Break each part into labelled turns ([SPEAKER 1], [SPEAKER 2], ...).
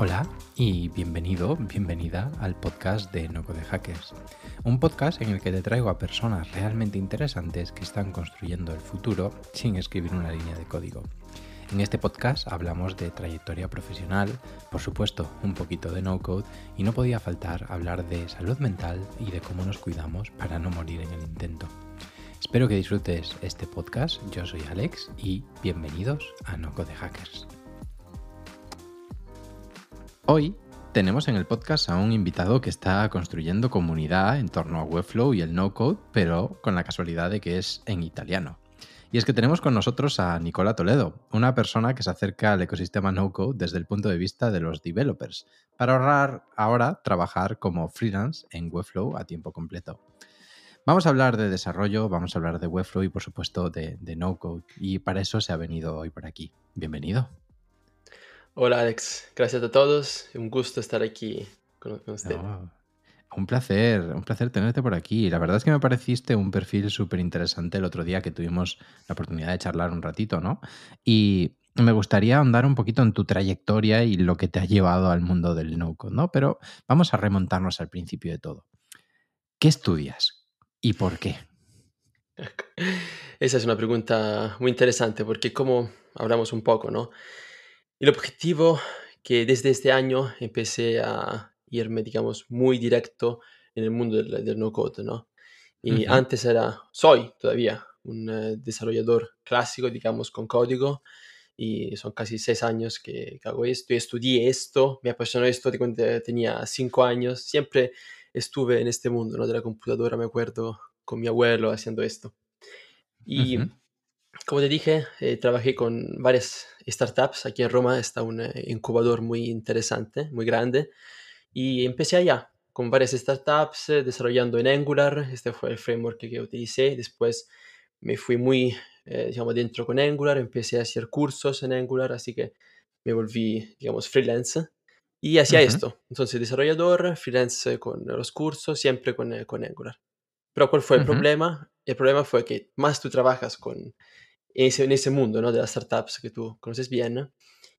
[SPEAKER 1] Hola y bienvenido, bienvenida al podcast de No Code Hackers, un podcast en el que te traigo a personas realmente interesantes que están construyendo el futuro sin escribir una línea de código. En este podcast hablamos de trayectoria profesional, por supuesto un poquito de no code y no podía faltar hablar de salud mental y de cómo nos cuidamos para no morir en el intento. Espero que disfrutes este podcast, yo soy Alex y bienvenidos a No Code Hackers. Hoy tenemos en el podcast a un invitado que está construyendo comunidad en torno a Webflow y el no-code, pero con la casualidad de que es en italiano. Y es que tenemos con nosotros a Nicola Toledo, una persona que se acerca al ecosistema no-code desde el punto de vista de los developers, para ahorrar ahora trabajar como freelance en Webflow a tiempo completo. Vamos a hablar de desarrollo, vamos a hablar de Webflow y por supuesto de, de no-code, y para eso se ha venido hoy por aquí. Bienvenido.
[SPEAKER 2] Hola Alex, gracias a todos. Un gusto estar aquí con, usted.
[SPEAKER 1] un placer, un placer tenerte por aquí. La verdad es que me pareciste un perfil súper interesante el otro día que tuvimos la oportunidad de charlar un ratito, ¿no? Y me gustaría ahondar un poquito en tu trayectoria y lo que te ha llevado al mundo del no-code, ¿no? Pero vamos a remontarnos al principio de todo. ¿Qué estudias y por qué?
[SPEAKER 2] Esa es una pregunta muy interesante porque como hablamos un poco, ¿no? El objetivo que desde este año empecé a irme, digamos, muy directo en el mundo del, no-code, ¿no? Y antes era, soy todavía un eh, desarrollador clásico, digamos, con código, y son casi seis años que, hago esto, y estudié esto, me apasionó esto de cuando tenía cinco años, siempre estuve en este mundo, ¿no? De la computadora, me acuerdo, con mi abuelo haciendo esto. Y como te dije, eh, trabajé con varias startups. Aquí en Roma está un eh, incubador muy interesante, muy grande. Y empecé allá con varias startups eh, desarrollando en Angular. Este fue el framework que utilicé. Después me fui muy, digamos, dentro con Angular. Empecé a hacer cursos en Angular, así que me volví, digamos, freelance. Y hacía esto. Entonces, desarrollador, freelance con los cursos, siempre con, con Angular. Pero ¿cuál fue el problema? El problema fue que más tú trabajas con en ese, mundo ¿no? de las startups que tú conoces bien,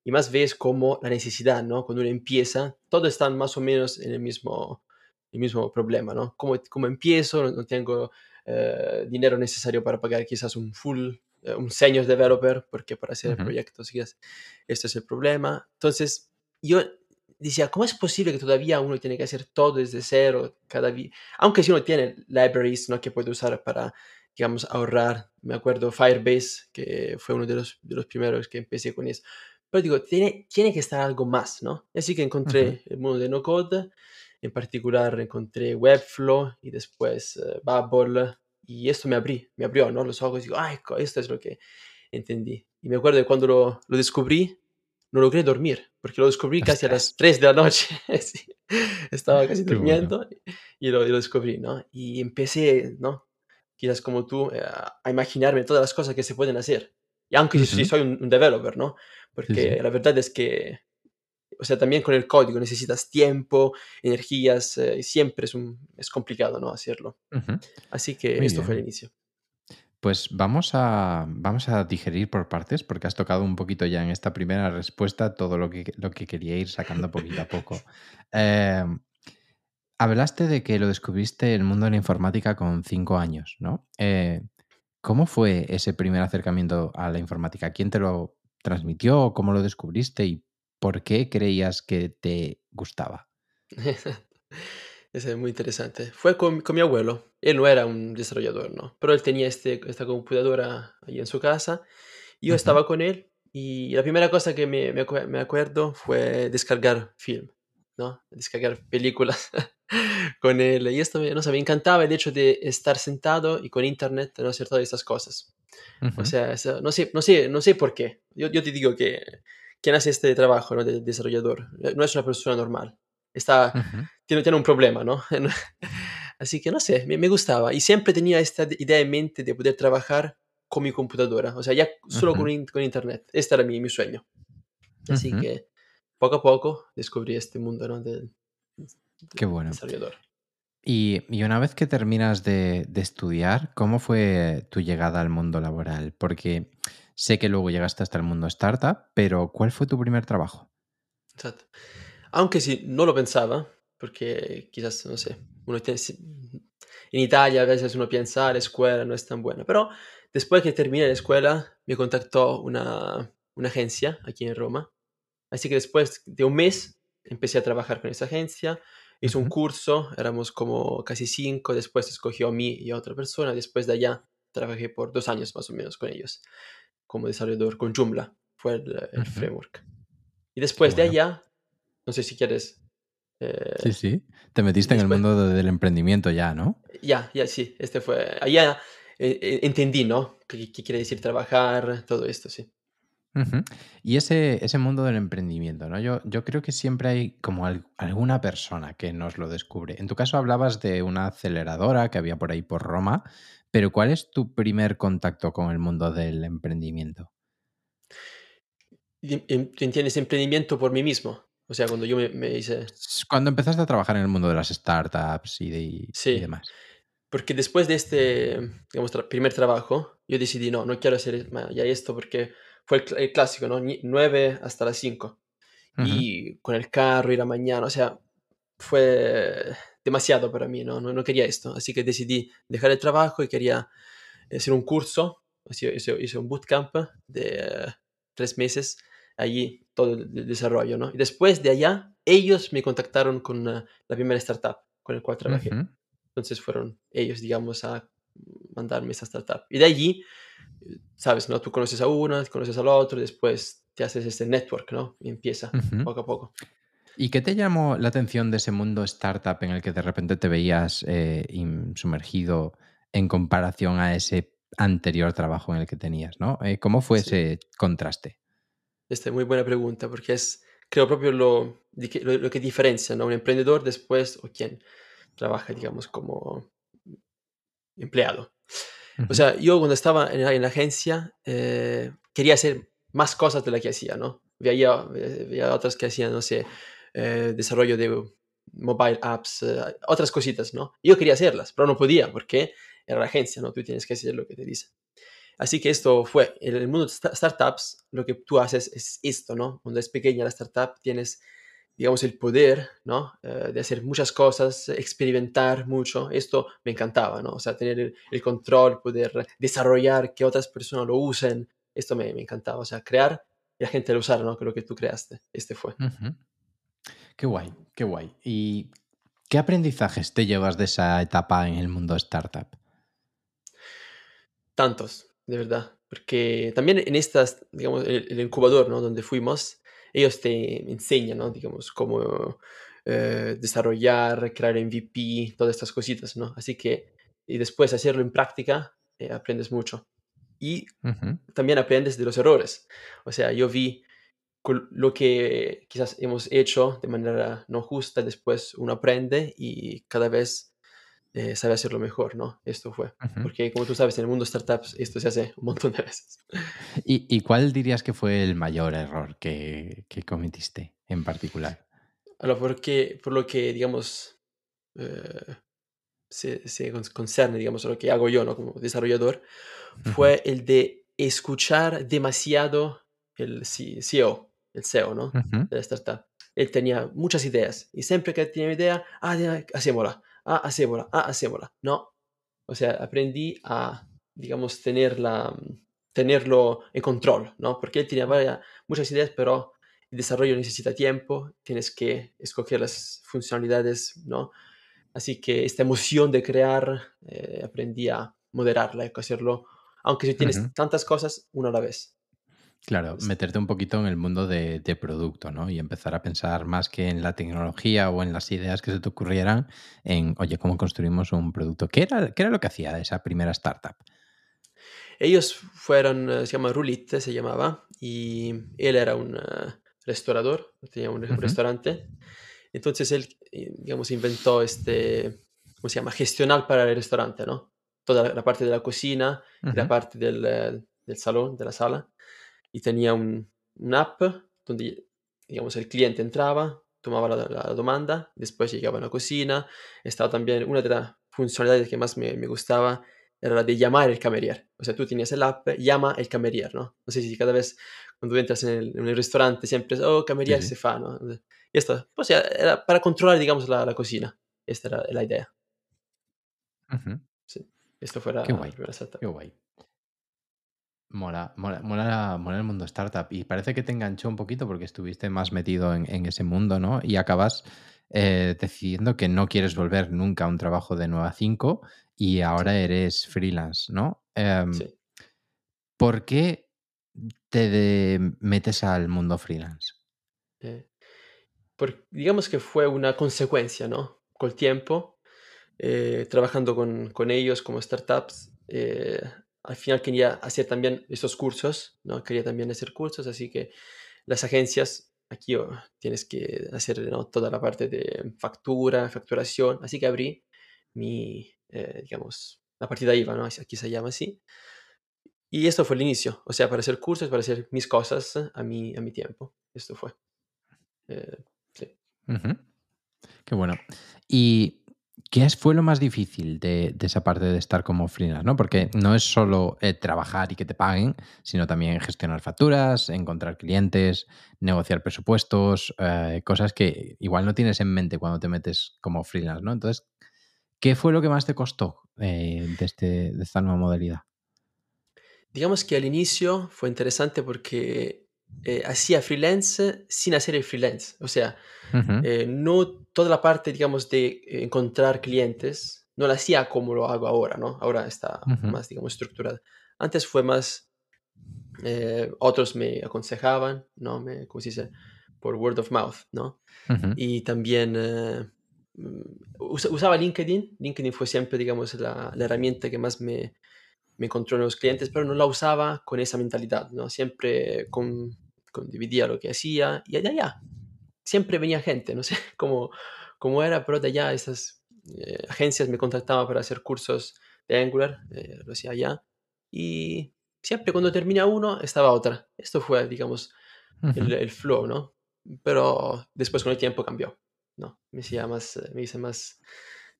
[SPEAKER 2] y más ves como la necesidad, ¿no? Cuando uno empieza, todos están más o menos en el mismo, el mismo problema, ¿no? Como, como empiezo, no, tengo eh, dinero necesario para pagar quizás un full, eh, un senior developer, porque para hacer el proyecto, sí, este es el problema. Entonces, yo decía, ¿cómo es posible que todavía uno tiene que hacer todo desde cero cada día? Aunque si uno tiene libraries, ¿no? Que puede usar para digamos, ahorrar. Me acuerdo Firebase, que fue uno de los, de los primeros que empecé con eso. Pero digo, tiene, tiene que estar algo más, ¿no? Así que encontré el mundo de no code, en particular encontré Webflow y después uh, Bubble, y esto me abrí, me abrió, ¿no? Los ojos y digo, ay, esto es lo que entendí. Y me acuerdo de cuando lo, lo descubrí, no logré dormir, porque lo descubrí casi a las 3 de la noche. Estaba casi durmiendo y, lo, y, lo, descubrí, ¿no? Y empecé, ¿no? Quizás como tú, eh, a imaginarme todas las cosas que se pueden hacer. Y aunque uh sí soy un, developer, ¿no? Porque la verdad es que, o sea, también con el código necesitas tiempo, energías, eh, y siempre es, un, es complicado, ¿no? Hacerlo. Así que esto fue el inicio.
[SPEAKER 1] Pues vamos a, vamos a digerir por partes, porque has tocado un poquito ya en esta primera respuesta todo lo que, lo que quería ir sacando poquito a poco. Eh, Hablaste de que lo descubriste el mundo de la informática con cinco años, ¿no? Eh, ¿Cómo fue ese primer acercamiento a la informática? ¿Quién te lo transmitió? ¿Cómo lo descubriste? ¿Y por qué creías que te gustaba?
[SPEAKER 2] Es muy interesante. Fue con, mi abuelo. Él no era un desarrollador, ¿no? Pero él tenía este, esta computadora ahí en su casa. Yo estaba con él y la primera cosa que me, me acuerdo fue descargar film. ¿no? Descargar películas con él. Y esto no sé, me encantaba el hecho de estar sentado y con internet, no hacer todas estas cosas. O sea, no, sé, no, sé, no sé por qué. Yo, yo te digo que quien hace este trabajo ¿no? de desarrollador eh, no es una persona normal. Está, tiene, tiene un problema, ¿no? Así que no sé, me, me, gustaba. Y siempre tenía esta idea en mente de poder trabajar con mi computadora. O sea, ya solo con, con, internet. Este era mi, mi sueño. Así que poco a poco descubrí este mundo ¿no?
[SPEAKER 1] Qué bueno. Y, y, una vez que terminas de, de, estudiar, ¿cómo fue tu llegada al mundo laboral? Porque sé que luego llegaste hasta el mundo startup, pero ¿cuál fue tu primer trabajo?
[SPEAKER 2] Exacto. Aunque sí, no lo pensaba, porque quizás, no sé, uno tiene- si- en Italia a veces uno piensa, "Ah, la escuela no es tan buena, pero después que terminé la escuela me contactó una, una agencia aquí en Roma, así que después de un mes empecé a trabajar con esa agencia, hice un
[SPEAKER 1] Ujú.
[SPEAKER 2] curso, éramos como casi cinco, después escogió a mí y a otra persona, después de allá trabajé por dos años más o menos con ellos, como desarrollador con Joomla, fue el, el
[SPEAKER 1] Ujú.
[SPEAKER 2] framework. Y después de
[SPEAKER 1] bueno.
[SPEAKER 2] allá, no sé si quieres...
[SPEAKER 1] Sí,
[SPEAKER 2] eh,
[SPEAKER 1] sí. Te metiste en el
[SPEAKER 2] después,
[SPEAKER 1] mundo de- del emprendimiento ya, ¿no?
[SPEAKER 2] ya, ya, sí, este fue... Allá eh, eh, entendí, ¿no? ¿Qué, qué quiere decir trabajar? Todo esto, sí.
[SPEAKER 1] Y ese, ese mundo del emprendimiento, ¿no? Yo, yo creo que siempre hay como al- alguna persona que nos lo descubre. En tu caso hablabas de una aceleradora que había por ahí por Roma, pero ¿cuál es tu primer contacto con el mundo del emprendimiento?
[SPEAKER 2] Em- ¿Tú entiendes emprendimiento por mí mismo? O sea, cuando yo me, me hice...
[SPEAKER 1] Cuando empezaste a trabajar en el mundo de las startups y, de- y
[SPEAKER 2] Sí,
[SPEAKER 1] demás.
[SPEAKER 2] porque después de este, digamos, tra- primer trabajo, yo decidí, no, no quiero hacer ya esto porque fue el, cl- el clásico, ¿no? Ni- 9 hasta las 5.
[SPEAKER 1] Ujú,
[SPEAKER 2] Y con el carro, ir a mañana, o sea, fue demasiado para mí, ¿no? No, no quería esto. Así que decidí dejar el trabajo y quería hacer un curso. Así hice, hice un bootcamp de tres meses, allí todo el desarrollo, ¿no? Y después de allá, ellos me contactaron con eh, la primera startup con la cual trabajé. Entonces fueron ellos, digamos, a mandarme esa startup. Y de allí, sabes, ¿no? Tú conoces a uno, conoces al otro, después te haces este network, ¿no? Y empieza poco a poco.
[SPEAKER 1] ¿Y qué te llamó la atención de ese mundo startup en el que de repente te veías eh, sumergido en comparación a ese anterior trabajo en el que tenías, ¿no? Eh, ¿Cómo fue
[SPEAKER 2] Sí.
[SPEAKER 1] ese contraste?
[SPEAKER 2] Esta es muy buena pregunta porque es, creo, proprio lo, lo, lo que diferencia, ¿no? Un emprendedor después o quien trabaja, digamos, como empleado. O sea, yo cuando estaba en la, en la agencia eh, quería hacer más cosas de las que hacía, ¿no? Veía, veía otras que hacían, no sé, eh, desarrollo de mobile apps, eh, otras cositas, ¿no? Yo quería hacerlas, pero no podía porque era la agencia, ¿no? Tú tienes que hacer lo que te dice. Así que esto fue, en el mundo de sta- startups, lo que tú haces es esto, ¿no? Cuando es pequeña la startup, tienes, digamos, el poder, ¿no? Eh, de hacer muchas cosas, experimentar mucho. Esto me encantaba, ¿no? O sea, tener el, el control, poder desarrollar, que otras personas lo usen. Esto me, me encantaba, o sea, crear y la gente lo usara, ¿no? Que lo que tú creaste. Este fue.
[SPEAKER 1] ujú. Qué guay, qué guay. ¿Y qué aprendizajes te llevas de esa etapa en el mundo startup?
[SPEAKER 2] Tantos, de verdad. Porque también en estas, digamos, el, el incubador, ¿no? Donde fuimos, ellos te enseñan, ¿no? Digamos, cómo eh, desarrollar, crear MVP, todas estas cositas, ¿no? Así que, y después hacerlo en práctica, eh, aprendes mucho. Y
[SPEAKER 1] Ujú,
[SPEAKER 2] también aprendes de los errores. O sea, yo vi lo que quizás hemos hecho de manera no justa, después uno aprende y cada vez eh, sabe hacerlo mejor, ¿no? Esto fue.
[SPEAKER 1] ujú.
[SPEAKER 2] Porque como tú sabes, en el mundo startups esto se hace un montón de veces.
[SPEAKER 1] ¿Y, y cuál dirías que fue el mayor error que, que cometiste en particular?
[SPEAKER 2] Ahora, porque, por lo que, digamos, eh, se, se con- concerne, digamos, a lo que hago yo, ¿no? Como desarrollador,
[SPEAKER 1] Ujú,
[SPEAKER 2] fue el de escuchar demasiado el CEO, el CEO, ¿no?
[SPEAKER 1] ujú,
[SPEAKER 2] De la startup. Él tenía muchas ideas y siempre que tenía una idea, ah, hacémosla, ah, hacémosla, ah, hacémosla. No, o sea, aprendí a, digamos, tenerla, tenerlo en control, ¿no? Porque él tenía varias, muchas ideas, pero el desarrollo necesita tiempo, tienes que escoger las funcionalidades, ¿no? Así que esta emoción de crear, eh, aprendí a moderarla y hacerlo, aunque si tienes tantas cosas, una a la vez.
[SPEAKER 1] Claro, meterte un poquito en el mundo de, de producto, ¿no? Y empezar a pensar más que en la tecnología o en las ideas que se te ocurrieran, en, oye, ¿cómo construimos un producto? ¿Qué era, qué era lo que hacía esa primera startup?
[SPEAKER 2] Ellos fueron, eh, se llama Rulite, se llamaba, y él era un eh, restaurador, tenía un, restaurante. Entonces él, eh, digamos, inventó este, ¿cómo se llama? Gestional para el restaurante, ¿no? Toda la, la parte de la cocina la parte del, del salón, de la sala. Y tenía un, un app donde, digamos, el cliente entraba, tomaba la, la demanda, después llegaba a la cocina. Estaba también una de las funcionalidades que más me, me gustaba, era la de llamar el camerier. O sea, tú tenías el app, llama el camerier, ¿no? No sé si cada vez cuando entras en el, en el restaurante siempre es, oh, camerier
[SPEAKER 1] Sí,
[SPEAKER 2] se fa, ¿no? Y esto, o sea, era para controlar, digamos, la, la cocina. Esta era la idea. Sí, esto fue la,
[SPEAKER 1] Qué
[SPEAKER 2] la
[SPEAKER 1] guay,
[SPEAKER 2] startup.
[SPEAKER 1] qué guay. Mola, mola, mola, mola el mundo startup y parece que te enganchó un poquito porque estuviste más metido en, en ese mundo, ¿no? Y acabas eh, decidiendo que no quieres volver nunca a un trabajo de 9 a 5 y ahora eres freelance, ¿no? Em,
[SPEAKER 2] sí.
[SPEAKER 1] ¿por qué te de- metes al mundo freelance?
[SPEAKER 2] Eh, por- digamos que fue una consecuencia, ¿no? Col tiempo, eh, trabajando con, con ellos como startups, eh, al final quería hacer también estos cursos, ¿no? Quería también hacer cursos, así que las agencias, aquí oh, tienes que hacer ¿no? toda la parte de factura, facturación, así que abrí mi, eh, digamos, la partida IVA, ¿no? Aquí se llama así. Y esto fue el inicio, o sea, para hacer cursos, para hacer mis cosas a mi, a mi tiempo. Esto fue. eh, sí.
[SPEAKER 1] Qué bueno. ¿Y qué fue lo más difícil de, esa parte de estar como freelance? ¿no? Porque no es solo eh, trabajar y que te paguen, sino también gestionar facturas, encontrar clientes, negociar presupuestos, eh, cosas que igual no tienes en mente cuando te metes como freelance, ¿no? Entonces, ¿qué fue lo que más te costó eh, este, de esta nueva modalidad?
[SPEAKER 2] Digamos que al inicio fue interesante porque eh, hacía freelance sin hacer el freelance. O sea,
[SPEAKER 1] Ujú,
[SPEAKER 2] eh, no toda la parte, digamos, de encontrar clientes, no la hacía como lo hago ahora, ¿no? Ahora está
[SPEAKER 1] ujú,
[SPEAKER 2] más, digamos, estructurada. Antes fue más, eh, otros me aconsejaban, ¿no? Me, ¿cómo se dice? Por word of mouth, ¿no?
[SPEAKER 1] ujú,
[SPEAKER 2] Y también eh, mm, usa- usaba LinkedIn. LinkedIn fue siempre, digamos, la, la herramienta que más me, me encontró nuevos clientes, pero no la usaba con esa mentalidad, ¿no? Siempre con, con dividía lo que hacía y allá, allá. Siempre venía gente, no sé cómo, cómo era, pero de allá estas eh, agencias me contactaban para hacer cursos de Angular, eh, lo hacía allá. Y siempre cuando termina uno, estaba otra. Esto fue, digamos, el, el flow, ¿no? Pero después con el tiempo cambió, ¿no? Me hacía más, eh, me hice más,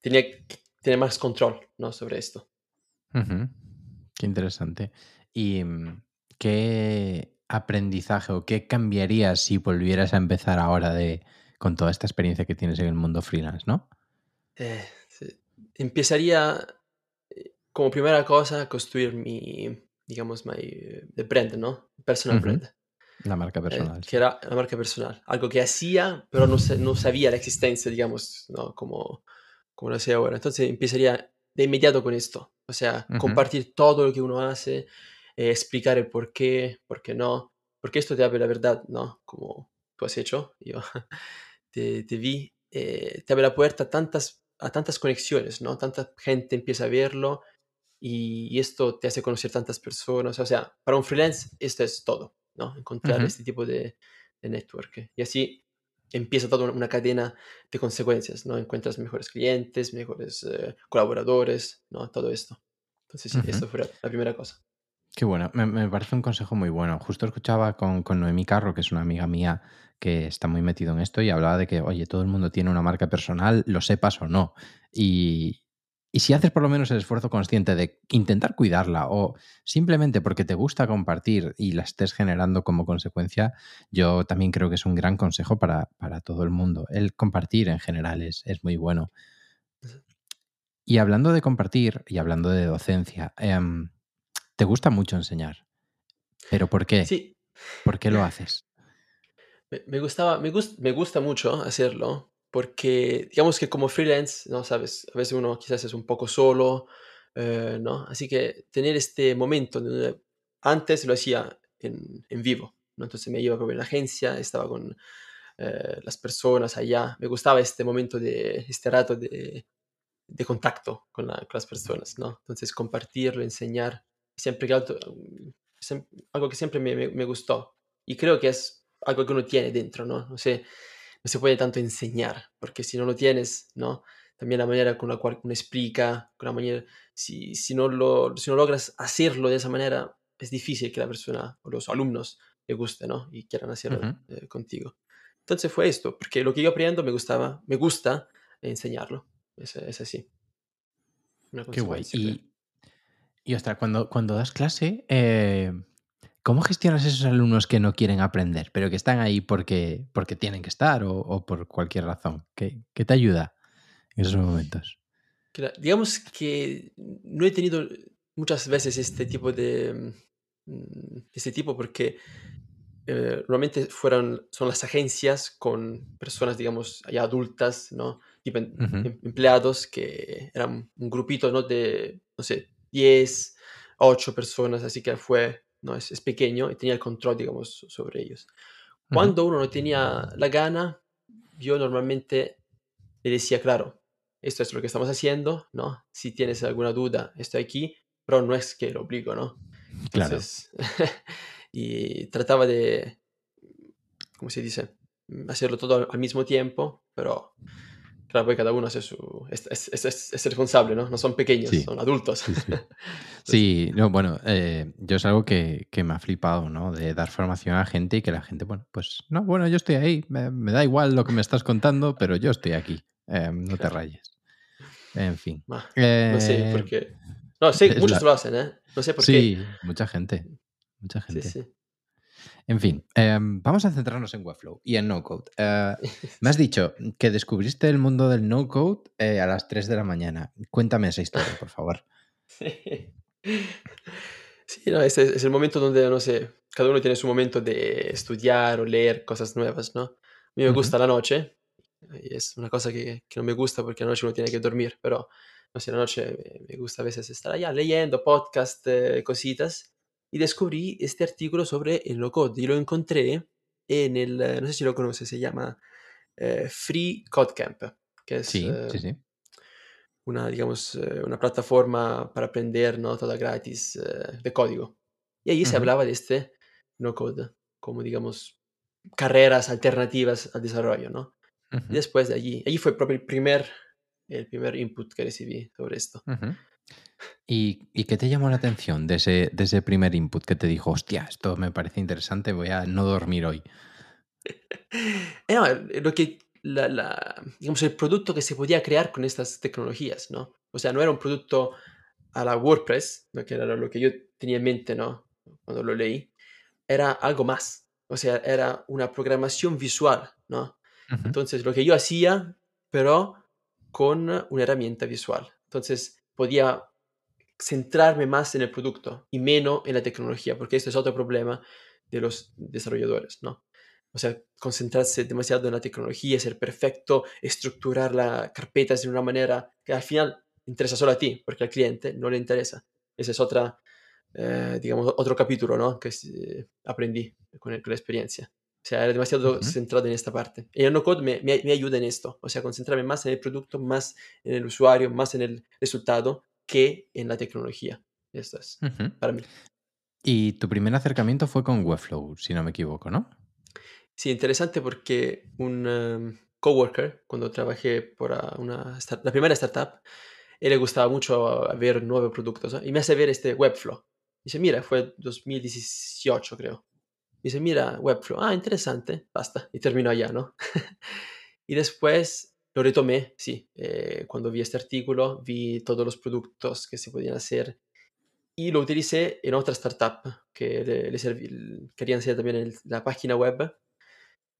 [SPEAKER 2] tenía que tener más control, ¿no? Sobre esto.
[SPEAKER 1] ujú. Qué interesante. ¿Y mm, qué aprendizaje o qué cambiarías si volvieras a empezar ahora de, con toda esta experiencia que tienes en el mundo freelance, ¿no?
[SPEAKER 2] Eh. Empezaría eh, como primera cosa a construir mi, digamos, my, eh, brand, ¿no? Personal brand,
[SPEAKER 1] La marca
[SPEAKER 2] eh,
[SPEAKER 1] personal,
[SPEAKER 2] que era la marca personal. Algo que hacía, pero no, no sabía la existencia, digamos, ¿no? Como, como lo sé ahora. Entonces empezaría de inmediato con esto. O sea, compartir todo lo que uno hace, eh, explicar el por qué, por qué no. Porque esto te abre la verdad, ¿no? Como tú has hecho, yo te, te vi, eh, te abre la puerta a tantas, a tantas conexiones, ¿no? Tanta gente empieza a verlo y, y esto te hace conocer tantas personas. O sea, para un freelance esto es todo, ¿no? Encontrar
[SPEAKER 1] ujú,
[SPEAKER 2] este tipo de, de network. Y así empieza toda una, cadena de consecuencias, ¿no? Encuentras mejores clientes, mejores eh, colaboradores, ¿no? Todo esto. Entonces sí,
[SPEAKER 1] ujú.
[SPEAKER 2] esto fue la primera cosa.
[SPEAKER 1] Qué bueno, me, me parece un consejo muy bueno. Justo escuchaba con, con Noemí Carro, que es una amiga mía que está muy metido en esto, y hablaba de que, oye, todo el mundo tiene una marca personal, lo sepas o no. Y, y si haces por lo menos el esfuerzo consciente de intentar cuidarla o simplemente porque te gusta compartir y la estés generando como consecuencia, yo también creo que es un gran consejo para, para todo el mundo. El compartir en general es, es muy bueno. Y hablando de compartir y hablando de docencia, em, te gusta mucho enseñar. ¿Pero por qué?
[SPEAKER 2] Sí,
[SPEAKER 1] ¿Por qué lo haces?
[SPEAKER 2] Me, me gustaba, me, gus- me gusta mucho hacerlo porque digamos que como freelance, ¿no? Sabes, a veces uno quizás es un poco solo, eh, ¿no? Así que tener este momento donde antes lo hacía en, en vivo, ¿no? Entonces me iba con la agencia, estaba con eh, las personas allá, me gustaba este momento de, este rato de, de contacto con, la- con las personas, ¿no? Entonces compartirlo, enseñar, siempre que algo, siem- algo que siempre me, me- me gustó. Y creo que es algo que uno tiene dentro, ¿no? No sé, no se puede tanto enseñar, porque si no lo tienes, ¿no? También la manera con la cual uno explica, con la manera, si, si, no lo, si no logras hacerlo de esa manera, es difícil que la persona o los alumnos le guste, ¿no? Y quieran hacerlo eh, contigo. Entonces fue esto, porque lo que yo aprendo me gustaba, me gusta enseñarlo. Es, es así,
[SPEAKER 1] Qué guay. ¿Y Y ostras, cuando, cuando das clase, eh, ¿cómo gestionas esos alumnos que no quieren aprender, pero que están ahí porque, porque tienen que estar o, o por cualquier razón? ¿Qué, qué te ayuda en esos momentos?
[SPEAKER 2] Digamos que no he tenido muchas veces este tipo de, mm, este tipo porque eh, normalmente fueron, son las agencias con personas, digamos, ya adultas, ¿no? Tipo em- empleados que eran un grupito, ¿no? De, no sé, 10, 8 personas, así que fue, ¿no? Es, es pequeño y tenía el control, digamos, sobre ellos. Cuando uno no tenía la gana, yo normalmente le decía, claro, esto es lo que estamos haciendo, ¿no? Si tienes alguna duda, estoy aquí, pero no es que lo obligo, ¿no?
[SPEAKER 1] Claro,
[SPEAKER 2] y trataba de, ¿cómo se dice? Mm, Hacerlo todo al mismo tiempo, pero claro, pues cada uno hace su... Es, es, es- es- es responsable, ¿no? No son pequeños,
[SPEAKER 1] sí,
[SPEAKER 2] son adultos.
[SPEAKER 1] sí, sí.
[SPEAKER 2] Entonces,
[SPEAKER 1] Sí, no, bueno, eh, yo es algo que, que me ha flipado, ¿no? De dar formación a gente y que la gente, bueno, pues, no, bueno, yo estoy ahí, me, me da igual lo que me estás contando, pero yo estoy aquí, eh, no te rayes. En fin.
[SPEAKER 2] ma, no sé
[SPEAKER 1] Eh,
[SPEAKER 2] por qué. No,
[SPEAKER 1] es
[SPEAKER 2] muchos
[SPEAKER 1] la...
[SPEAKER 2] lo hacen, ¿eh? No sé por qué.
[SPEAKER 1] Sí, mucha gente, mucha
[SPEAKER 2] Sí,
[SPEAKER 1] gente.
[SPEAKER 2] sí.
[SPEAKER 1] En fin, em, vamos a centrarnos en Webflow y en no-code. Eh, me has dicho que descubriste el mundo del no-code eh, a las 3 de la mañana. Cuéntame esa historia, por favor.
[SPEAKER 2] Sí. Sí, no, es el momento donde, no sé, cada uno tiene su momento de estudiar o leer cosas nuevas, ¿no? A mí me gusta la noche, y es una cosa que, que no me gusta porque la noche uno tiene que dormir, pero, no sé, la noche me, me gusta a veces estar allá leyendo podcast, eh, cositas, y descubrí este artículo sobre el no-code, y lo encontré en el, eh, no sé si lo conoces, se llama eh, Free Code Camp, que es...
[SPEAKER 1] Sí,
[SPEAKER 2] eh,
[SPEAKER 1] sí, sí.
[SPEAKER 2] una, digamos, eh, una plataforma para aprender, ¿no? Toda gratis, eh, de código. Y ahí se
[SPEAKER 1] Ujú,
[SPEAKER 2] hablaba de este no code, como, digamos, carreras alternativas al desarrollo, ¿no? Y
[SPEAKER 1] ujú,
[SPEAKER 2] después de allí, allí fue proprio el primer, el primer input que recibí sobre esto.
[SPEAKER 1] ujú. ¿Y, y qué te llamó la atención de ese, de ese primer input que te dijo, hostia, esto me parece interesante, voy a no dormir hoy?
[SPEAKER 2] No, eh, lo que, la, la- digamos, el producto que se podía crear con estas tecnologías, ¿no? O sea, no era un producto a la WordPress, ¿no? que era lo que yo tenía en mente, ¿no? Cuando lo leí, era algo más. O sea, era una programación visual, ¿no?
[SPEAKER 1] Ujú,
[SPEAKER 2] Entonces, lo que yo hacía, pero con una herramienta visual. Entonces, podía centrarme más en el producto y menos en la tecnología, porque este es otro problema de los desarrolladores, ¿no? O sea, concentrarse demasiado en la tecnología, ser perfecto, estructurar las carpetas de una manera que al final interesa solo a ti, porque al cliente no le interesa. Ese es otra, eh, digamos, otro capítulo, ¿no? Que eh, aprendí con, el- con la experiencia. O sea, era demasiado
[SPEAKER 1] ujú,
[SPEAKER 2] centrado en esta parte. Y el no-code me, me, me ayuda en esto. O sea, concentrarme más en el producto, más en el usuario, más en el resultado que en la tecnología. Esto es
[SPEAKER 1] ujú.
[SPEAKER 2] para mí.
[SPEAKER 1] Y tu primer acercamiento fue con Webflow, si no me equivoco, ¿no?
[SPEAKER 2] Sí, interesante porque un em, coworker, cuando trabajé por ah, una start- la primera startup, él le gustaba mucho ver nuevos productos ¿no? y me hace ver este Webflow. Dice, mira, fue 2018 creo. Dice, mira, Webflow, ah, interesante, basta, y terminó allá, ¿no? y después lo retomé, sí, eh, cuando vi este artículo, vi todos los productos que se podían hacer y lo utilicé en otra startup que le, le querían hacer también el- la página web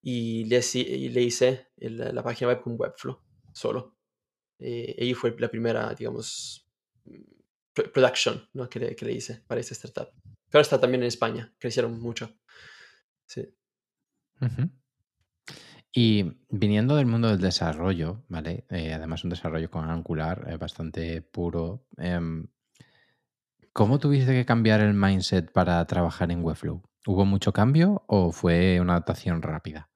[SPEAKER 2] y le, y le hice el- la página web con Webflow solo. Eh, y fue la primera, digamos, mm, pro- production ¿no? que, le, que le hice para esta startup. Pero está también en España, crecieron mucho. Sí.
[SPEAKER 1] Y viniendo del mundo del desarrollo, ¿vale? Eh, además un desarrollo con Angular eh, bastante puro. em, ¿cómo tuviste que cambiar el mindset para trabajar en Webflow? ¿Hubo mucho cambio o fue una adaptación rápida?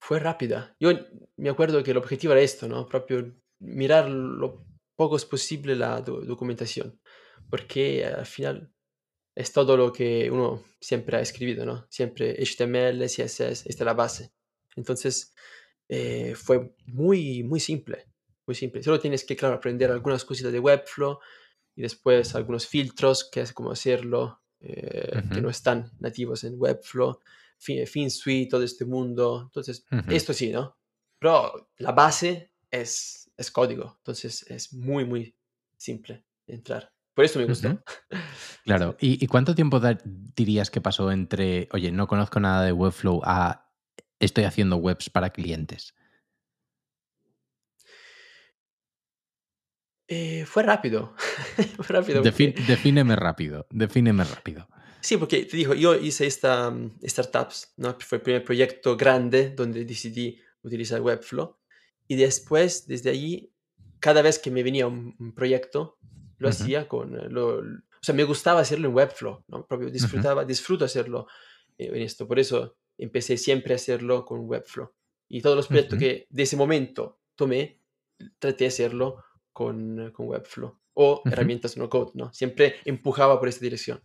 [SPEAKER 2] Fue rápida. Yo me acuerdo que el objetivo era esto, ¿no? Proprio mirar lo poco es posible la do- documentación, porque al final es todo lo que uno siempre ha escrito, ¿no? Siempre HTML, CSS, esta es la base. Entonces, eh, fue muy, muy simple, muy simple. Solo tienes que, claro, aprender algunas cositas de Webflow y después algunos filtros, que es como hacerlo, eh, que no están nativos en Webflow, Fin- FinSuite, todo este mundo. Entonces, esto sí, ¿no? Pero la base es, es código, entonces es muy, muy simple entrar. Por eso me gustó.
[SPEAKER 1] Claro. ¿Y, cuánto tiempo dirías que pasó entre, oye, no conozco nada de Webflow a estoy haciendo webs para clientes?
[SPEAKER 2] Eh, fue rápido. fue rápido
[SPEAKER 1] Defíneme rápido. Defíneme rápido.
[SPEAKER 2] Sí, porque te digo, yo hice esta um, startups, ¿no? Fue el primer proyecto grande donde decidí utilizar Webflow. Y después, desde allí, cada vez que me venía un, proyecto, lo hacía con... Eh, lo, o sea, me gustaba hacerlo en Webflow, ¿no? Propio disfrutaba, disfruto hacerlo eh, en esto. Por eso empecé siempre a hacerlo con Webflow. Y todos los proyectos que de ese momento tomé, traté de hacerlo con, con Webflow o herramientas no code, ¿no? Siempre empujaba por esta dirección.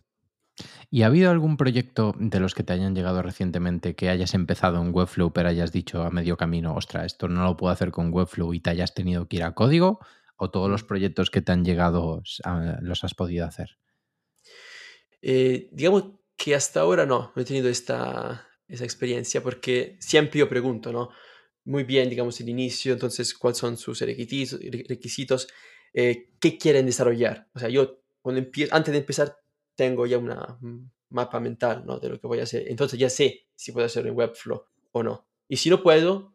[SPEAKER 1] ¿Y ha habido algún proyecto de los que te hayan llegado recientemente que hayas empezado en Webflow pero hayas dicho a medio camino, ostra, esto no lo puedo hacer con Webflow y te hayas tenido que ir a código? ¿O todos los proyectos que te han llegado los has podido hacer?
[SPEAKER 2] Eh, digamos que hasta ahora no, no he tenido esta, esa experiencia porque siempre yo pregunto, ¿no? Muy bien, digamos, el inicio, entonces, ¿cuáles son sus requisitos? eh, ¿Qué quieren desarrollar? O sea, yo cuando antes de empezar tengo ya una mapa mental ¿no? de lo que voy a hacer. Entonces ya sé si puedo hacerlo en Webflow o no. Y si no puedo,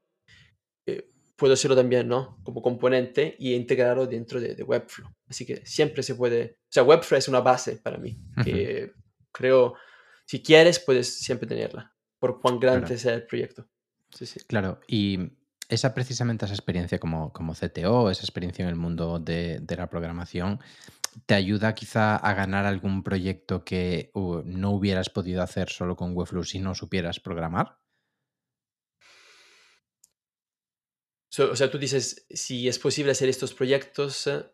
[SPEAKER 2] puedo hacerlo también ¿no? como componente y integrarlo dentro de, Webflow. Así que siempre se puede, o sea, Webflow es una base para mí, que creo, si quieres, puedes siempre tenerla, por cuán grande sea el proyecto. Sí, sí.
[SPEAKER 1] Claro, y esa precisamente esa experiencia como, como CTO, esa experiencia en el mundo de, de la programación, te ayuda quizá a ganar algún proyecto que uh, no hubieras podido hacer solo con Webflow si no supieras programar?
[SPEAKER 2] O sea, tú dices, si es posible hacer estos proyectos eh,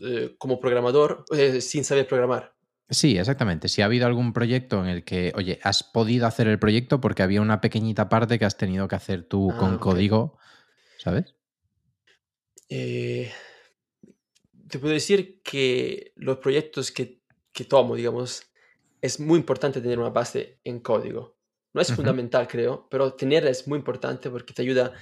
[SPEAKER 2] eh, como programador eh, sin saber programar.
[SPEAKER 1] Sí, exactamente. Si ha habido algún proyecto en el que, oye, has podido hacer el proyecto porque había una pequeñita parte que has tenido que hacer tú con ah, código, ¿sabes?
[SPEAKER 2] Eh, te puedo decir que los proyectos que, tomo, digamos, es muy importante tener una base en código. No es fundamental, creo, pero tenerla es muy importante porque te ayuda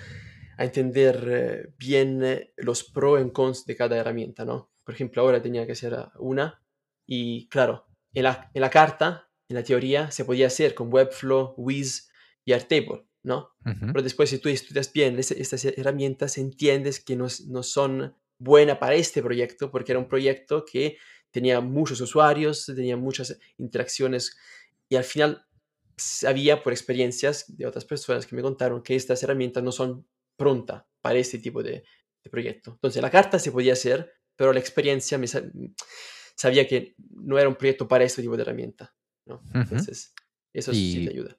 [SPEAKER 2] a entender eh, bien eh, los pros y cons de cada herramienta, ¿no? Por ejemplo, ahora tenía que hacer una y, claro, en la, en la carta, en la teoría, se podía hacer con Webflow, Wiz y Airtable, ¿no? Pero después, si tú estudias bien estas herramientas, entiendes que no, no son buena para este proyecto, porque era un proyecto que tenía muchos usuarios, tenía muchas interacciones y al final sabía por experiencias de otras personas que me contaron que estas herramientas no son prontas para este tipo de, proyecto. Entonces la carta se podía hacer, pero la experiencia me sabía que no era un proyecto para este tipo de herramienta. ¿no? Entonces eso sí te ayuda.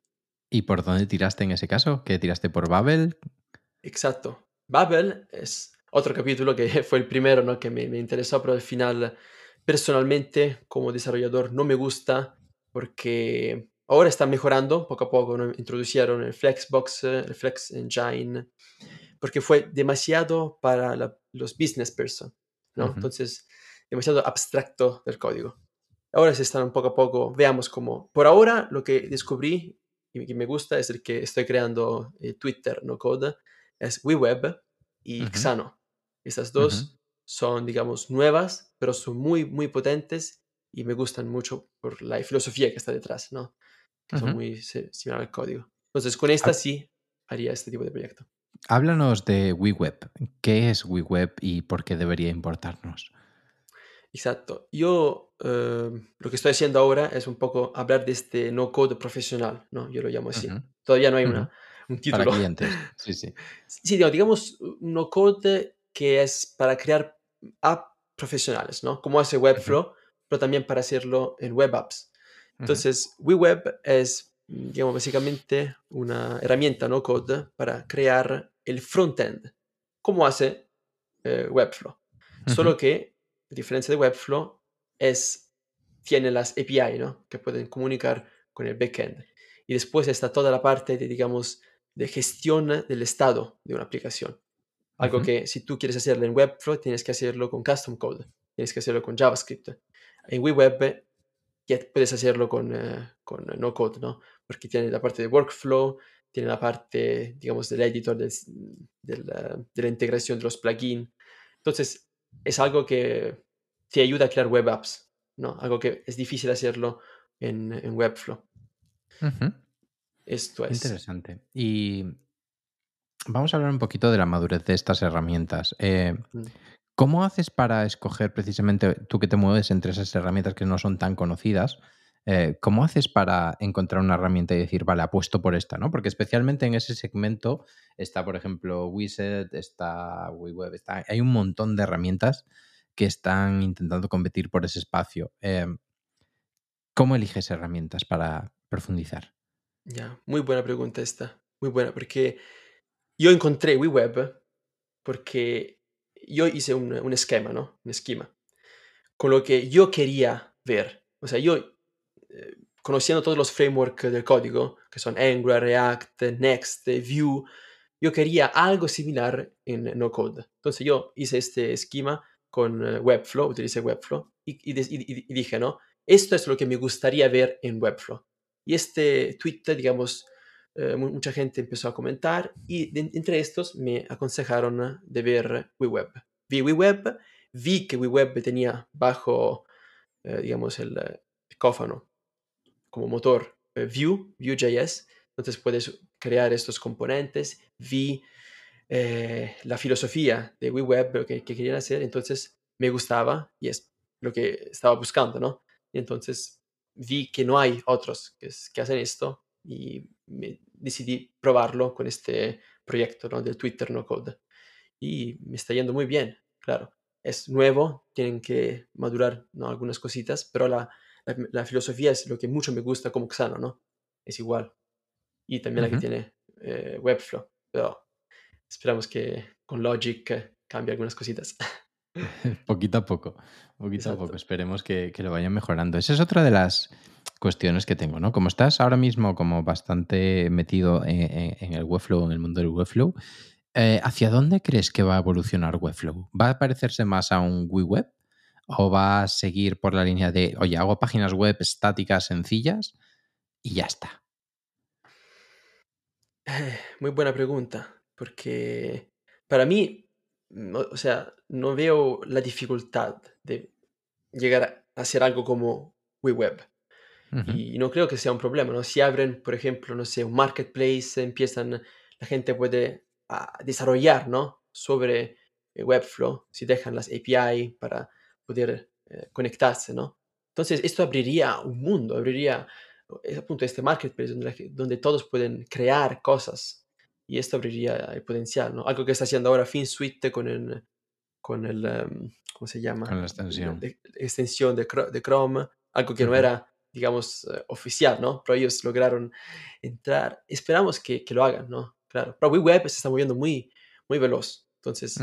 [SPEAKER 1] ¿Y por dónde tiraste en ese caso? ¿Qué tiraste por Babel?
[SPEAKER 2] Exacto. Babel es otro capítulo que fue el primero ¿no? que me, interesó, pero al final personalmente como desarrollador no me gusta porque ahora está mejorando poco a poco, ¿no? introdujeron el Flexbox, el Flex Engine, porque fue demasiado para los business person, ¿no? Entonces, demasiado abstracto del código. Ahora se están poco a poco, veamos cómo. Por ahora, lo que descubrí y que me gusta es el que estoy creando eh, Twitter, no code, es WeWeb y Xano. Estas dos son, digamos, nuevas, pero son muy, muy potentes y me gustan mucho por la filosofía que está detrás, ¿no? Que son muy similares al código. Entonces, con esta sí haría este tipo de proyecto.
[SPEAKER 1] Háblanos de WeWeb. ¿Qué es WeWeb y por qué debería importarnos?
[SPEAKER 2] Exacto. Yo eh, lo que estoy haciendo ahora es un poco hablar de este no code profesional, ¿no? Yo lo llamo así. Todavía no hay una, un título.
[SPEAKER 1] Para clientes. Sí, sí. sí,
[SPEAKER 2] digamos, un no code que es para crear apps profesionales, ¿no? Como hace Webflow, pero también para hacerlo en web apps. Entonces, WeWeb es, digamos, básicamente una herramienta no code para crear el frontend, como hace eh, Webflow. Solo que, a diferencia de Webflow, es, tiene las API, ¿no? Que pueden comunicar con el backend. Y después está toda la parte de, digamos, de gestión del estado de una aplicación. Algo que si tú quieres hacerlo en Webflow, tienes que hacerlo con custom code, tienes que hacerlo con JavaScript. En WeWeb ya puedes hacerlo con, eh, con no code, ¿no? Porque tiene la parte de workflow, tiene la parte, digamos, del editor, de, la, integración de los plugins. Entonces, es algo que te ayuda a crear web apps, ¿no? Algo que es difícil hacerlo en, en Webflow. Esto es.
[SPEAKER 1] Interesante. Y vamos a hablar un poquito de la madurez de estas herramientas. Eh, mm. ¿Cómo haces para escoger precisamente, tú que te mueves entre esas herramientas que no son tan conocidas, eh, ¿cómo haces para encontrar una herramienta y decir, vale, apuesto por esta? ¿no? Porque especialmente en ese segmento está, por ejemplo, Wizard, está WeWeb, está, hay un montón de herramientas que están intentando competir por ese espacio. Em, ¿Cómo eliges herramientas para profundizar?
[SPEAKER 2] Ya, muy buena pregunta esta, muy buena, porque yo encontré WeWeb porque yo hice un, esquema, ¿no? Un esquema, con lo que yo quería ver. O sea, yo, eh, conociendo todos los frameworks del código, que son Angular, React, Next, Vue, yo quería algo similar en no code. Entonces yo hice este esquema con eh, Webflow, utilicé Webflow y, dije, ¿no? Esto es lo que me gustaría ver en Webflow. Y este tweet, digamos, eh, mucha gente empezó a comentar y entre estos me aconsejaron de ver WeWeb. Vi WeWeb, vi que WeWeb tenía bajo, eh, digamos, el, cófano como motor Vue, Vue.js, entonces puedes crear estos componentes. Vi eh, la filosofía de WeWeb, lo que, querían hacer, entonces me gustaba y es lo que estaba buscando, ¿no? Y entonces vi que no hay otros que, que hacen esto y me decidí probarlo con este proyecto ¿no? del Twitter No Code. Y me está yendo muy bien, claro. Es nuevo, tienen que madurar ¿no? algunas cositas, pero la, la, filosofía es lo que mucho me gusta como Xano, ¿no? Es igual. Y también la que tiene eh, Webflow. Pero esperamos que con Logic cambie algunas cositas.
[SPEAKER 1] poquito a poco, poquito a poco. Esperemos que, lo vayan mejorando. Esa es otra de las cuestiones que tengo, ¿no? Como estás ahora mismo como bastante metido en, el Webflow, en el mundo del Webflow, eh, ¿hacia dónde crees que va a evolucionar Webflow? ¿Va a parecerse más a un WeWeb? ¿O va a seguir por la línea de, oye, hago páginas web estáticas sencillas y ya está?
[SPEAKER 2] Muy buena pregunta porque para mí, o sea, no veo la dificultad de llegar a hacer algo como WeWeb. Y no creo que sea un problema, ¿no? Si abren, por ejemplo, no sé, un marketplace, empiezan, la gente puede ah, desarrollar, ¿no? Sobre eh, Webflow, si dejan las API para poder eh, conectarse, ¿no? Entonces, esto abriría un mundo, abriría, es punto este marketplace donde, donde todos pueden crear cosas y esto abriría el potencial, ¿no? Algo que está haciendo ahora FinSuite con el, con el em, ¿cómo se llama?
[SPEAKER 1] Con la extensión.
[SPEAKER 2] De, extensión de, de, Chrome, algo que no era, digamos, eh, oficial, ¿no? Pero ellos lograron entrar. Esperamos que, que, lo hagan, ¿no? Claro. Pero WeWeb se está moviendo muy, muy veloz. Entonces,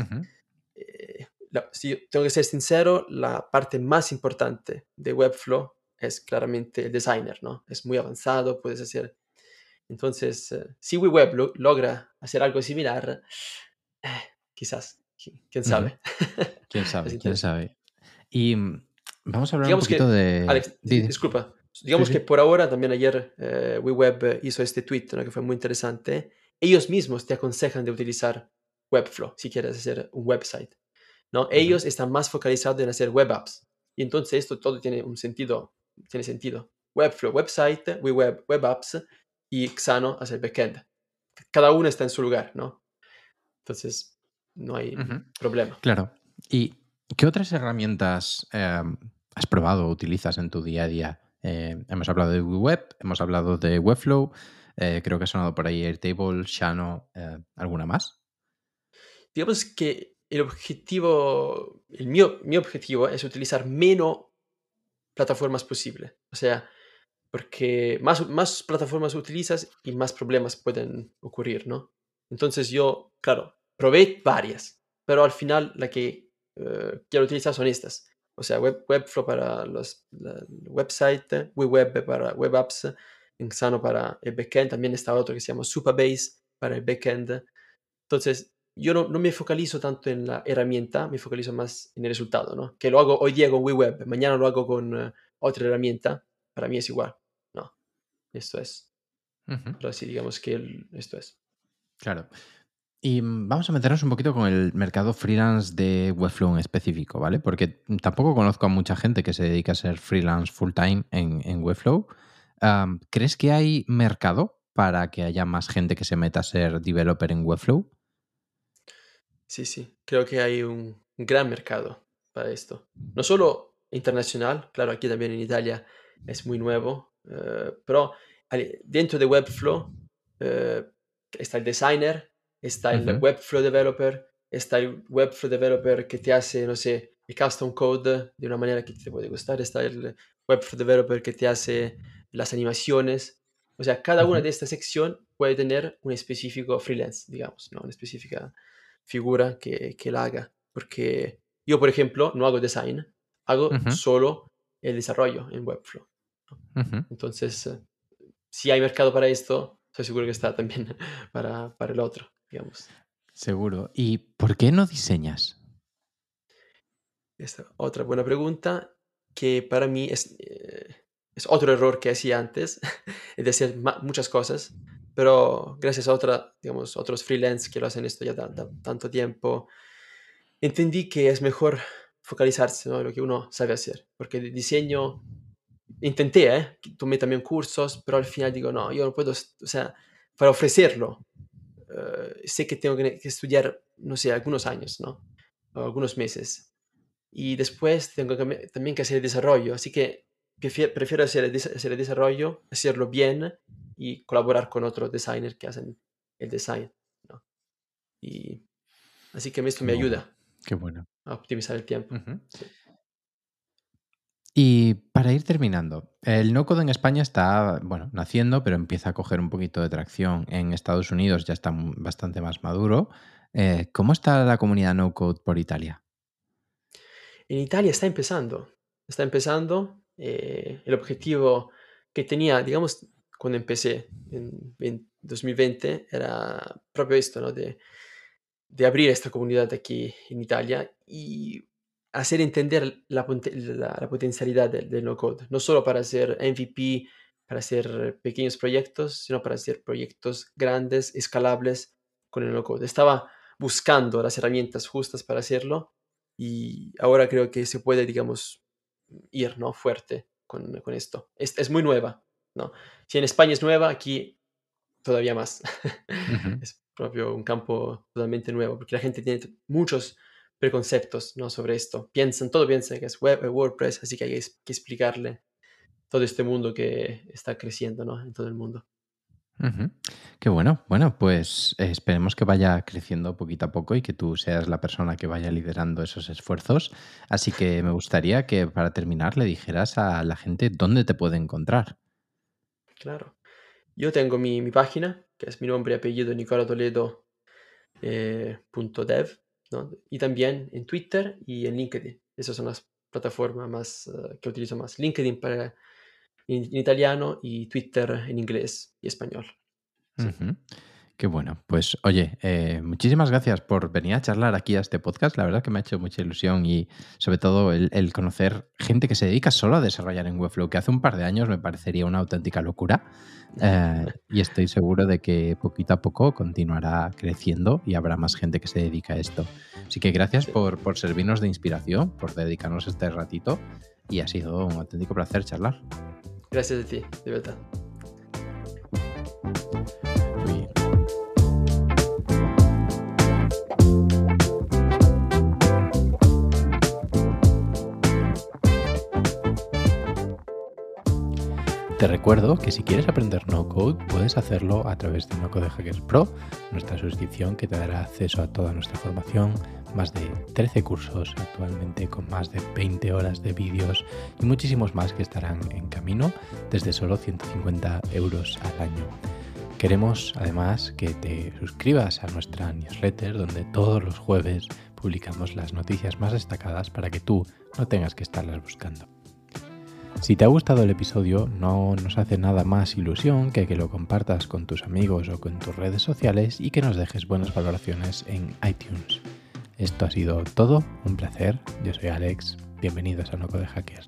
[SPEAKER 2] eh, si tengo que ser sincero, la parte más importante de Webflow es claramente el designer, ¿no? Es muy avanzado, puedes hacer entonces, eh, si WeWeb logra hacer algo similar, eh, quizás, quién sabe.
[SPEAKER 1] Quién sabe, quién sabe. Y mm, vamos a hablar un poquito de...
[SPEAKER 2] Alex, disculpa. Digamos que por ahora, también ayer eh, WeWeb hizo este tweet que fue muy interesante. Ellos mismos te aconsejan de utilizar Webflow si quieres hacer un website. ¿no? Ellos están más focalizados en hacer web apps. Y entonces esto todo tiene un sentido. Tiene sentido. Webflow, website, WeWeb, web apps y Xano hace el backend. Cada uno está en su lugar, ¿no? Entonces, no hay problema.
[SPEAKER 1] Claro. ¿Y qué otras herramientas em, has probado o utilizas en tu día a día? Eh, hemos hablado de Web, hemos hablado de Webflow, eh, creo que ha sonado por ahí Airtable, Shano, eh, ¿alguna más?
[SPEAKER 2] Digamos que el objetivo, el mío, mi objetivo es utilizar menos plataformas posible. O sea, porque más, más plataformas utilizas y más problemas pueden ocurrir, ¿no? Entonces yo, claro, probé varias, pero al final la que eh, quiero utilizar son estas. O sea, web, Webflow para los websites, WeWeb para web apps, Insano para el backend, también está otro que se llama Supabase para el backend. Entonces, yo no, no, me focalizo tanto en la herramienta, me focalizo más en el resultado, ¿no? Que lo hago hoy día con WeWeb, mañana lo hago con eh, otra herramienta, para mí es igual. Esto es. Pero sí, digamos que esto es.
[SPEAKER 1] Claro. Y mm, vamos a meternos un poquito con el mercado freelance de Webflow en específico, ¿vale? Porque tampoco conozco a mucha gente que se dedica a ser freelance full time en, Webflow. ¿Crees que hay mercado para que haya más gente que se meta a ser developer en Webflow?
[SPEAKER 2] Sí, sí, creo que hay un gran mercado para esto. No solo internacional, claro, aquí también en Italia es muy nuevo, eh, pero dentro de Webflow eh, está el designer, está el Webflow Developer, está el Webflow Developer que te hace, no sé, el custom code de una manera que te puede gustar, está el Webflow Developer que te hace las animaciones. O sea, cada una de estas secciones puede tener un específico freelance, digamos, ¿no? una específica figura que, que la haga. Porque yo, por ejemplo, no hago design, hago solo el desarrollo en Webflow. Entonces, eh, si hay mercado para esto, estoy seguro que está también para, para el otro.
[SPEAKER 1] Seguro. ¿Y por qué no diseñas?
[SPEAKER 2] Esta otra buena pregunta que para mí es, eh, es otro error que hacía antes, es decir, muchas cosas, pero gracias a otra, digamos, otros freelance que lo hacen esto ya tanto tiempo, entendí que es mejor focalizarse en lo que uno sabe hacer, porque el diseño, intenté, ¿eh? tomé también cursos, pero al final digo, no, yo no puedo, o sea, para ofrecerlo, eh, sé que tengo que, estudiar, no sé, algunos años, ¿no? O algunos meses. Y después tengo también que hacer el desarrollo, así que prefiero, hacer, el, hacer el desarrollo, hacerlo bien y colaborar con otros designers que hacen el design, ¿no? Y así que esto me ayuda.
[SPEAKER 1] Qué bueno.
[SPEAKER 2] A optimizar el tiempo.
[SPEAKER 1] Y para ir terminando, el no-code en España está, bueno, naciendo, pero empieza a coger un poquito de tracción. En Estados Unidos ya está bastante más maduro. Eh, ¿Cómo está la comunidad no-code por Italia?
[SPEAKER 2] En Italia está empezando. Está empezando. Eh, el objetivo que tenía, digamos, cuando empecé en, 2020 era propio esto, ¿no? De, de abrir esta comunidad aquí en Italia y hacer entender la, potencialidad del, no-code, no solo para hacer MVP, para hacer pequeños proyectos, sino para hacer proyectos grandes, escalables con el no-code. Estaba buscando las herramientas justas para hacerlo y ahora creo que se puede, digamos, ir ¿no? fuerte con, esto. Es, es, muy nueva, ¿no? Si en España es nueva, aquí todavía más. es propio un campo totalmente nuevo, porque la gente tiene muchos preconceptos ¿no? sobre esto. Piensan, todo piensa que es web, WordPress, así que hay que explicarle todo este mundo que está creciendo ¿no? en todo el mundo.
[SPEAKER 1] Qué bueno. Bueno, pues eh, esperemos que vaya creciendo poquito a poco y que tú seas la persona que vaya liderando esos esfuerzos. Así que me gustaría que para terminar le dijeras a la gente dónde te puede encontrar.
[SPEAKER 2] Claro. Yo tengo mi, página, que es mi nombre y apellido nicolatoledo.dev. Eh, y también en Twitter y en LinkedIn. Esas son las plataformas más eh, que utilizo más. LinkedIn para en, italiano y Twitter en inglés y español.
[SPEAKER 1] Qué bueno. Pues oye, eh, muchísimas gracias por venir a charlar aquí a este podcast. La verdad que me ha hecho mucha ilusión y sobre todo el, conocer gente que se dedica solo a desarrollar en Webflow, que hace un par de años me parecería una auténtica locura. Eh, y estoy seguro de que poquito a poco continuará creciendo y habrá más gente que se dedica a esto. Así que gracias por, por servirnos de inspiración, por dedicarnos este ratito y ha sido un auténtico placer charlar.
[SPEAKER 2] Gracias a ti, de verdad.
[SPEAKER 1] Te recuerdo que si quieres aprender no code, puedes hacerlo a través de No Hackers Pro, nuestra suscripción que te dará acceso a toda nuestra formación, más de 13 cursos actualmente con más de 20 horas de vídeos y muchísimos más que estarán en camino desde solo 150 euros al año. Queremos además que te suscribas a nuestra newsletter donde todos los jueves publicamos las noticias más destacadas para que tú no tengas que estarlas buscando. Si te ha gustado el episodio, no nos hace nada más ilusión que que lo compartas con tus amigos o con tus redes sociales y que nos dejes buenas valoraciones en iTunes. Esto ha sido todo, un placer. Yo soy Alex. Bienvenidos a Noco de Hackers.